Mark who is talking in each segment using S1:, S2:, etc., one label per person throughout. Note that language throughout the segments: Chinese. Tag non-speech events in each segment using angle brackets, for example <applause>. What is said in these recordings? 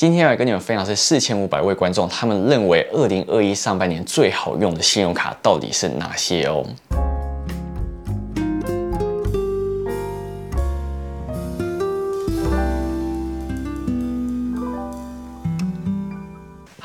S1: 今天要跟你们分享是四千五百位观众，他们认为二零二一上半年最好用的信用卡到底是哪些哦。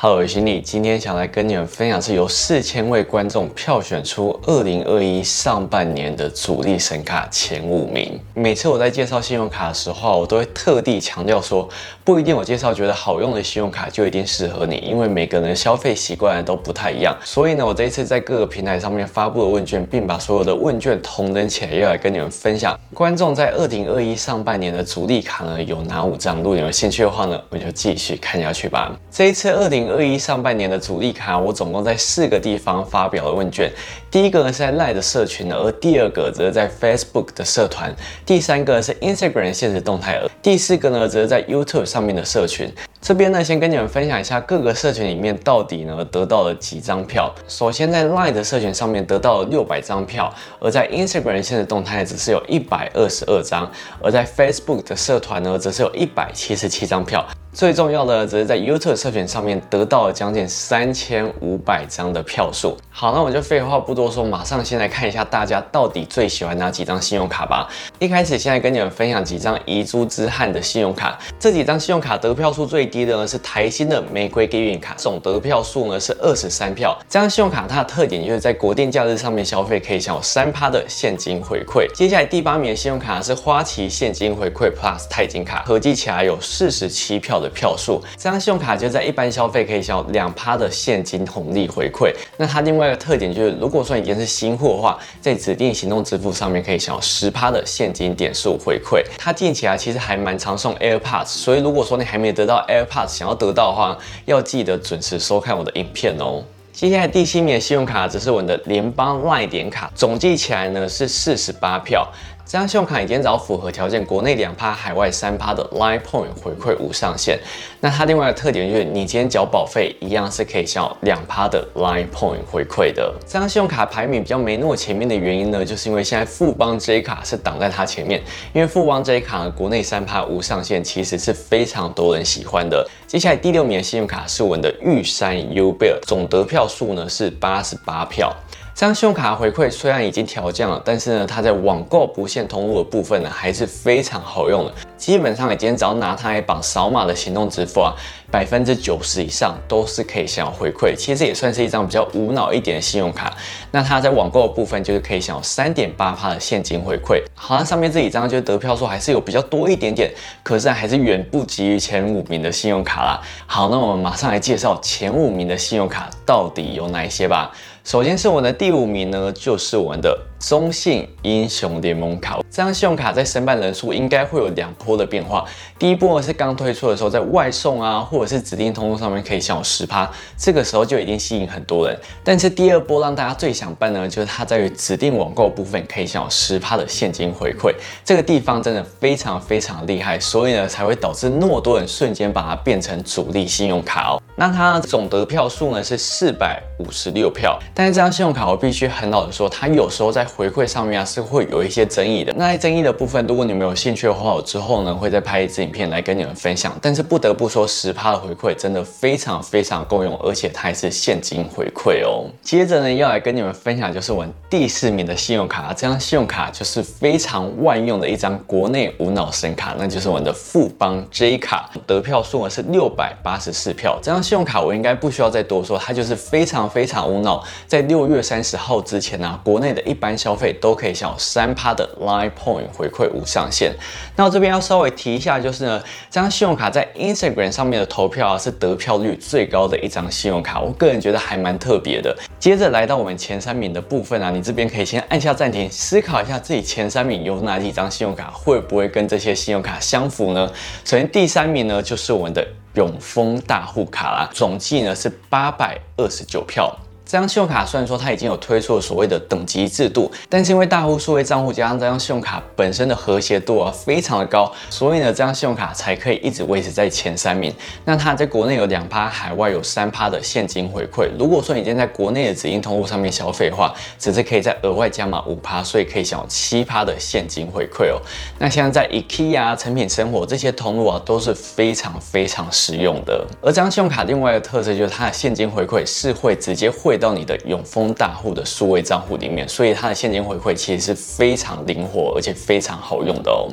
S1: Hello，我是你。今天想来跟你们分享是由四千位观众票选出二零二一上半年的主力神卡前五名。每次我在介绍信用卡的时候，我都会特地强调说，不一定我介绍觉得好用的信用卡就一定适合你，因为每个人的消费习惯都不太一样。所以呢，我这一次在各个平台上面发布了问卷，并把所有的问卷同等起来，要来跟你们分享观众在二零二一上半年的主力卡呢有哪五张。如果你有兴趣的话呢，我们就继续看下去吧。这一次二零。二二一上半年的主力卡，我总共在四个地方发表了问卷。第一个呢是在 Line 的社群，而第二个则是在 Facebook 的社团，第三个是 Instagram 现实动态，而第四个呢则是在 YouTube 上面的社群。这边呢先跟你们分享一下各个社群里面到底呢得到了几张票。首先在 Line 的社群上面得到了六百张票，而在 Instagram 现在动态只是有一百二十二张，而在 Facebook 的社团呢则是有一百七十七张票。最重要的则是在 YouTube 社群上面得到了将近三千五百张的票数。好，那我就废话不多说，马上先来看一下大家到底最喜欢哪几张信用卡吧。一开始，先来跟你们分享几张遗珠之憾的信用卡。这几张信用卡得票数最低的呢是台新的玫瑰 g 运卡，总得票数呢是二十三票。这张信用卡它的特点就是在国定假日上面消费可以享有三趴的现金回馈。接下来第八名的信用卡是花旗现金回馈 Plus 钛金卡，合计起来有四十七票的。票数，这张信用卡就在一般消费可以享有两趴的现金红利回馈。那它另外一个特点就是，如果说已经是新货的话，在指定行动支付上面可以享有十趴的现金点数回馈。它近期啊其实还蛮常送 AirPods，所以如果说你还没得到 Air 想要得到的话，要记得准时收看我的影片哦。接下来第七名的信用卡则是我的联邦赖点卡，总计起来呢是四十八票。这张信用卡已经找符合条件，国内两趴，海外三趴的 Line Point 回馈无上限。那它另外的特点就是，你今天缴保费一样是可以享两趴的 Line Point 回馈的。这张信用卡排名比较没那么前面的原因呢，就是因为现在富邦 J 卡是挡在它前面，因为富邦 J 卡呢国内三趴无上限，其实是非常多人喜欢的。接下来第六名的信用卡是我们的玉山 U Bell，总得票数呢是八十八票。这张信用卡回馈虽然已经调降了，但是呢，它在网购不限通路的部分呢，还是非常好用的。基本上，你今天只要拿它来绑扫码的行动支付啊，百分之九十以上都是可以享有回馈。其实也算是一张比较无脑一点的信用卡。那它在网购的部分就是可以享有三点八帕的现金回馈。好，那上面这几张就是得票数还是有比较多一点点，可是还是远不及于前五名的信用卡啦。好，那我们马上来介绍前五名的信用卡到底有哪一些吧。首先是我们的第五名呢，就是我们的。中信英雄联盟卡这张信用卡在申办人数应该会有两波的变化。第一波是刚推出的时候，在外送啊，或者是指定通路上面可以享有十趴，这个时候就已经吸引很多人。但是第二波让大家最想办呢，就是它在于指定网购部分可以享有十趴的现金回馈，这个地方真的非常非常厉害，所以呢才会导致那么多人瞬间把它变成主力信用卡哦。那它总得票数呢是四百五十六票，但是这张信用卡我必须很老实说，它有时候在回馈上面啊是会有一些争议的。那在争议的部分，如果你们有兴趣的话，我之后呢会再拍一支影片来跟你们分享。但是不得不说，十趴的回馈真的非常非常够用，而且它还是现金回馈哦。接着呢要来跟你们分享就是我们第四名的信用卡，这张信用卡就是非常万用的一张国内无脑神卡，那就是我们的富邦 J 卡，得票数额是六百八十四票。这张信用卡我应该不需要再多说，它就是非常非常无脑。在六月三十号之前呢，国内的一般消费都可以享有三趴的 Line Point 回馈无上限。那我这边要稍微提一下，就是呢，这张信用卡在 Instagram 上面的投票啊，是得票率最高的一张信用卡。我个人觉得还蛮特别的。接着来到我们前三名的部分啊，你这边可以先按下暂停，思考一下自己前三名有哪几张信用卡，会不会跟这些信用卡相符呢？首先第三名呢，就是我们的永丰大户卡啦，总计呢是八百二十九票。这张信用卡虽然说它已经有推出了所谓的等级制度，但是因为大户数位账户加上这张信用卡本身的和谐度啊非常的高，所以呢这张信用卡才可以一直维持在前三名。那它在国内有两趴，海外有三趴的现金回馈。如果说你今天在国内的指定通路上面消费的话，只是可以再额外加码五趴，所以可以享有七趴的现金回馈哦。那现在在 IKEA、成品生活这些通路啊都是非常非常实用的。而这张信用卡另外一个特色就是它的现金回馈是会直接汇汇。到你的永丰大户的数位账户里面，所以它的现金回馈其实是非常灵活，而且非常好用的哦。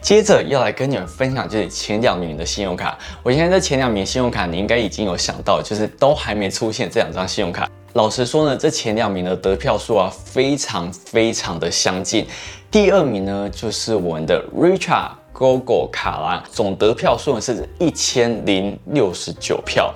S1: 接着要来跟你们分享就是前两名的信用卡，我现在这前两名信用卡你应该已经有想到，就是都还没出现这两张信用卡。老实说呢，这前两名的得票数啊，非常非常的相近。第二名呢，就是我们的 Richard Gogo 卡啦，总得票数是一千零六十九票。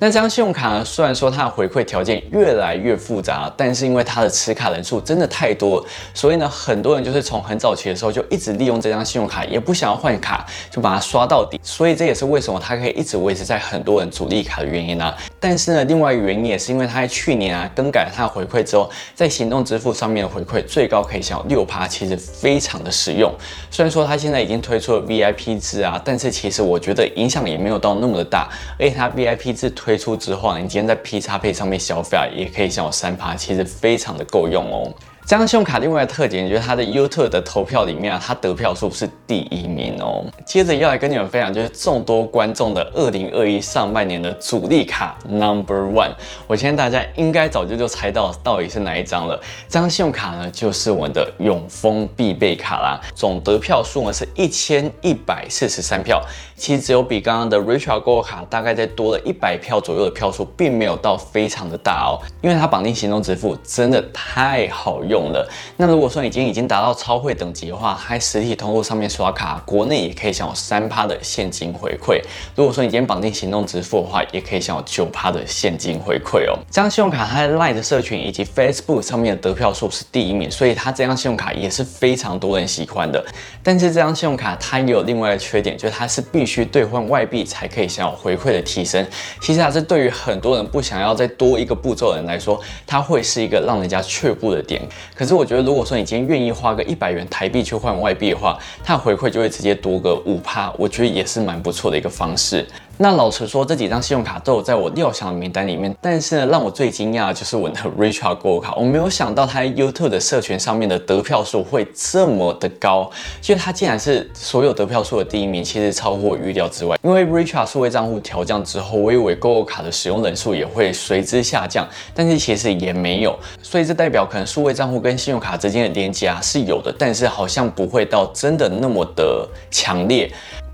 S1: 那这张信用卡呢？虽然说它的回馈条件越来越复杂，但是因为它的持卡人数真的太多，所以呢，很多人就是从很早期的时候就一直利用这张信用卡，也不想要换卡，就把它刷到底。所以这也是为什么它可以一直维持在很多人主力卡的原因啊。但是呢，另外一个原因也是因为它在去年啊更改了它的回馈之后，在行动支付上面的回馈最高可以享有六趴，其实非常的实用。虽然说它现在已经推出了 VIP 制啊，但是其实我觉得影响也没有到那么的大，而且它 VIP 制推。出之后，你今天在 P 叉配上面消费啊，也可以享有三趴，其实非常的够用哦。这张信用卡另外的特点，就是它的 YouTube 的投票里面啊，它得票数是第一名哦。接着要来跟你们分享，就是众多观众的二零二一上半年的主力卡 Number One。我相信大家应该早就就猜到到底是哪一张了。这张信用卡呢，就是我们的永丰必备卡啦。总得票数呢是一千一百四十三票，其实只有比刚刚的 Richard Go 卡大概再多了一百票左右的票数，并没有到非常的大哦。因为它绑定行动支付真的太好用。了。那如果说已经已经达到超会等级的话，还实体通路上面刷卡，国内也可以享有三趴的现金回馈。如果说你今天绑定行动支付的话，也可以享有九趴的现金回馈哦。这张信用卡它在 Line 的社群以及 Facebook 上面的得票数是第一名，所以它这张信用卡也是非常多人喜欢的。但是这张信用卡它也有另外的缺点，就是它是必须兑换外币才可以享有回馈的提升。其实它是对于很多人不想要再多一个步骤的人来说，它会是一个让人家却步的点。可是我觉得，如果说你今天愿意花个一百元台币去换外币的话，它的回馈就会直接多个五趴，我觉得也是蛮不错的一个方式。那老实说，这几张信用卡都有在我料想的名单里面，但是呢，让我最惊讶的就是我的 <laughs> Richard Gold 卡，我没有想到它 YouTube 的社群上面的得票数会这么的高，就它竟然是所有得票数的第一名，其实超乎我预料之外。因为 Richard 数位账户调降之后，我以为 Gold 卡的使用人数也会随之下降，但是其实也没有，所以这代表可能数位账户跟信用卡之间的连接啊是有的，但是好像不会到真的那么的强烈。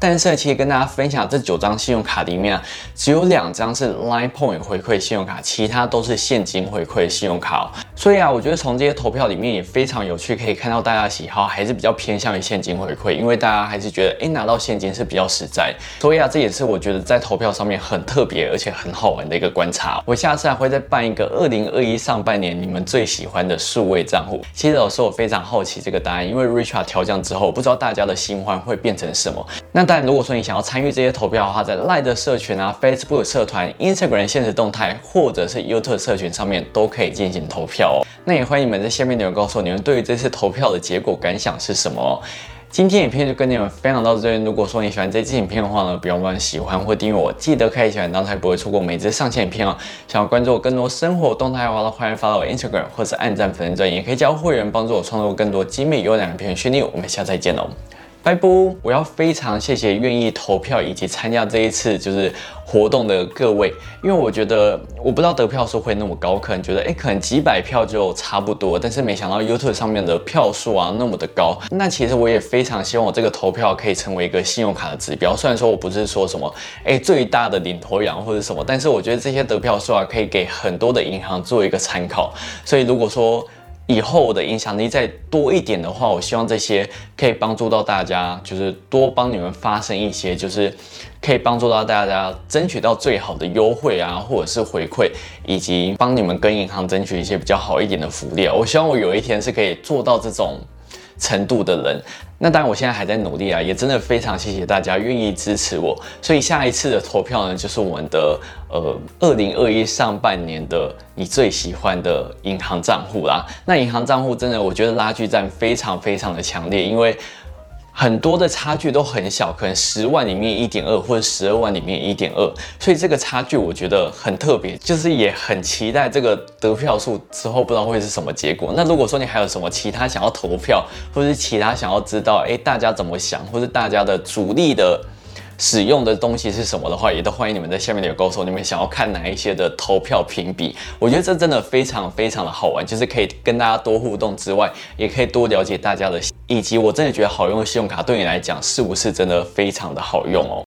S1: 但是其实跟大家分享，这九张信用卡里面啊，只有两张是 Line Point 回馈信用卡，其他都是现金回馈信用卡。所以啊，我觉得从这些投票里面也非常有趣，可以看到大家喜好还是比较偏向于现金回馈，因为大家还是觉得，哎，拿到现金是比较实在。所以啊，这也是我觉得在投票上面很特别而且很好玩的一个观察。我下次还会再办一个二零二一上半年你们最喜欢的数位账户。其实老师我非常好奇这个答案，因为 Richard 调降之后，不知道大家的新欢会变成什么。那但如果说你想要参与这些投票的话，在 Line 的社群啊、Facebook 社团、Instagram 现实动态，或者是 YouTube 社群上面都可以进行投票哦。那也欢迎你们在下面留言告诉我你们对于这次投票的结果感想是什么。今天影片就跟你们分享到这边。如果说你喜欢这支影片的话呢，不要忘记喜欢或订阅我，记得开启小铃铛才不会错过每支上线影片哦。想要关注我更多生活动态的话，欢迎发到我 Instagram 或是按赞粉丝专也可以加入会员帮助我创作更多精美优良的片训练。我们下次再见喽。拜拜！我要非常谢谢愿意投票以及参加这一次就是活动的各位，因为我觉得我不知道得票数会那么高，可能觉得哎，可能几百票就差不多，但是没想到 YouTube 上面的票数啊那么的高。那其实我也非常希望我这个投票可以成为一个信用卡的指标。虽然说我不是说什么哎最大的领头羊或者什么，但是我觉得这些得票数啊可以给很多的银行做一个参考。所以如果说以后我的影响力再多一点的话，我希望这些可以帮助到大家，就是多帮你们发生一些，就是可以帮助到大家争取到最好的优惠啊，或者是回馈，以及帮你们跟银行争取一些比较好一点的福利。我希望我有一天是可以做到这种。程度的人。那当然，我现在还在努力啊，也真的非常谢谢大家愿意支持我。所以下一次的投票呢，就是我们的呃二零二一上半年的你最喜欢的银行账户啦。那银行账户真的，我觉得拉锯战非常非常的强烈，因为。很多的差距都很小，可能十万里面一点二，或者十二万里面一点二，所以这个差距我觉得很特别，就是也很期待这个得票数之后不知道会是什么结果。那如果说你还有什么其他想要投票，或者是其他想要知道，哎，大家怎么想，或是大家的主力的。使用的东西是什么的话，也都欢迎你们在下面留言告诉我，你们想要看哪一些的投票评比。我觉得这真的非常非常的好玩，就是可以跟大家多互动之外，也可以多了解大家的，以及我真的觉得好用的信用卡对你来讲是不是真的非常的好用哦。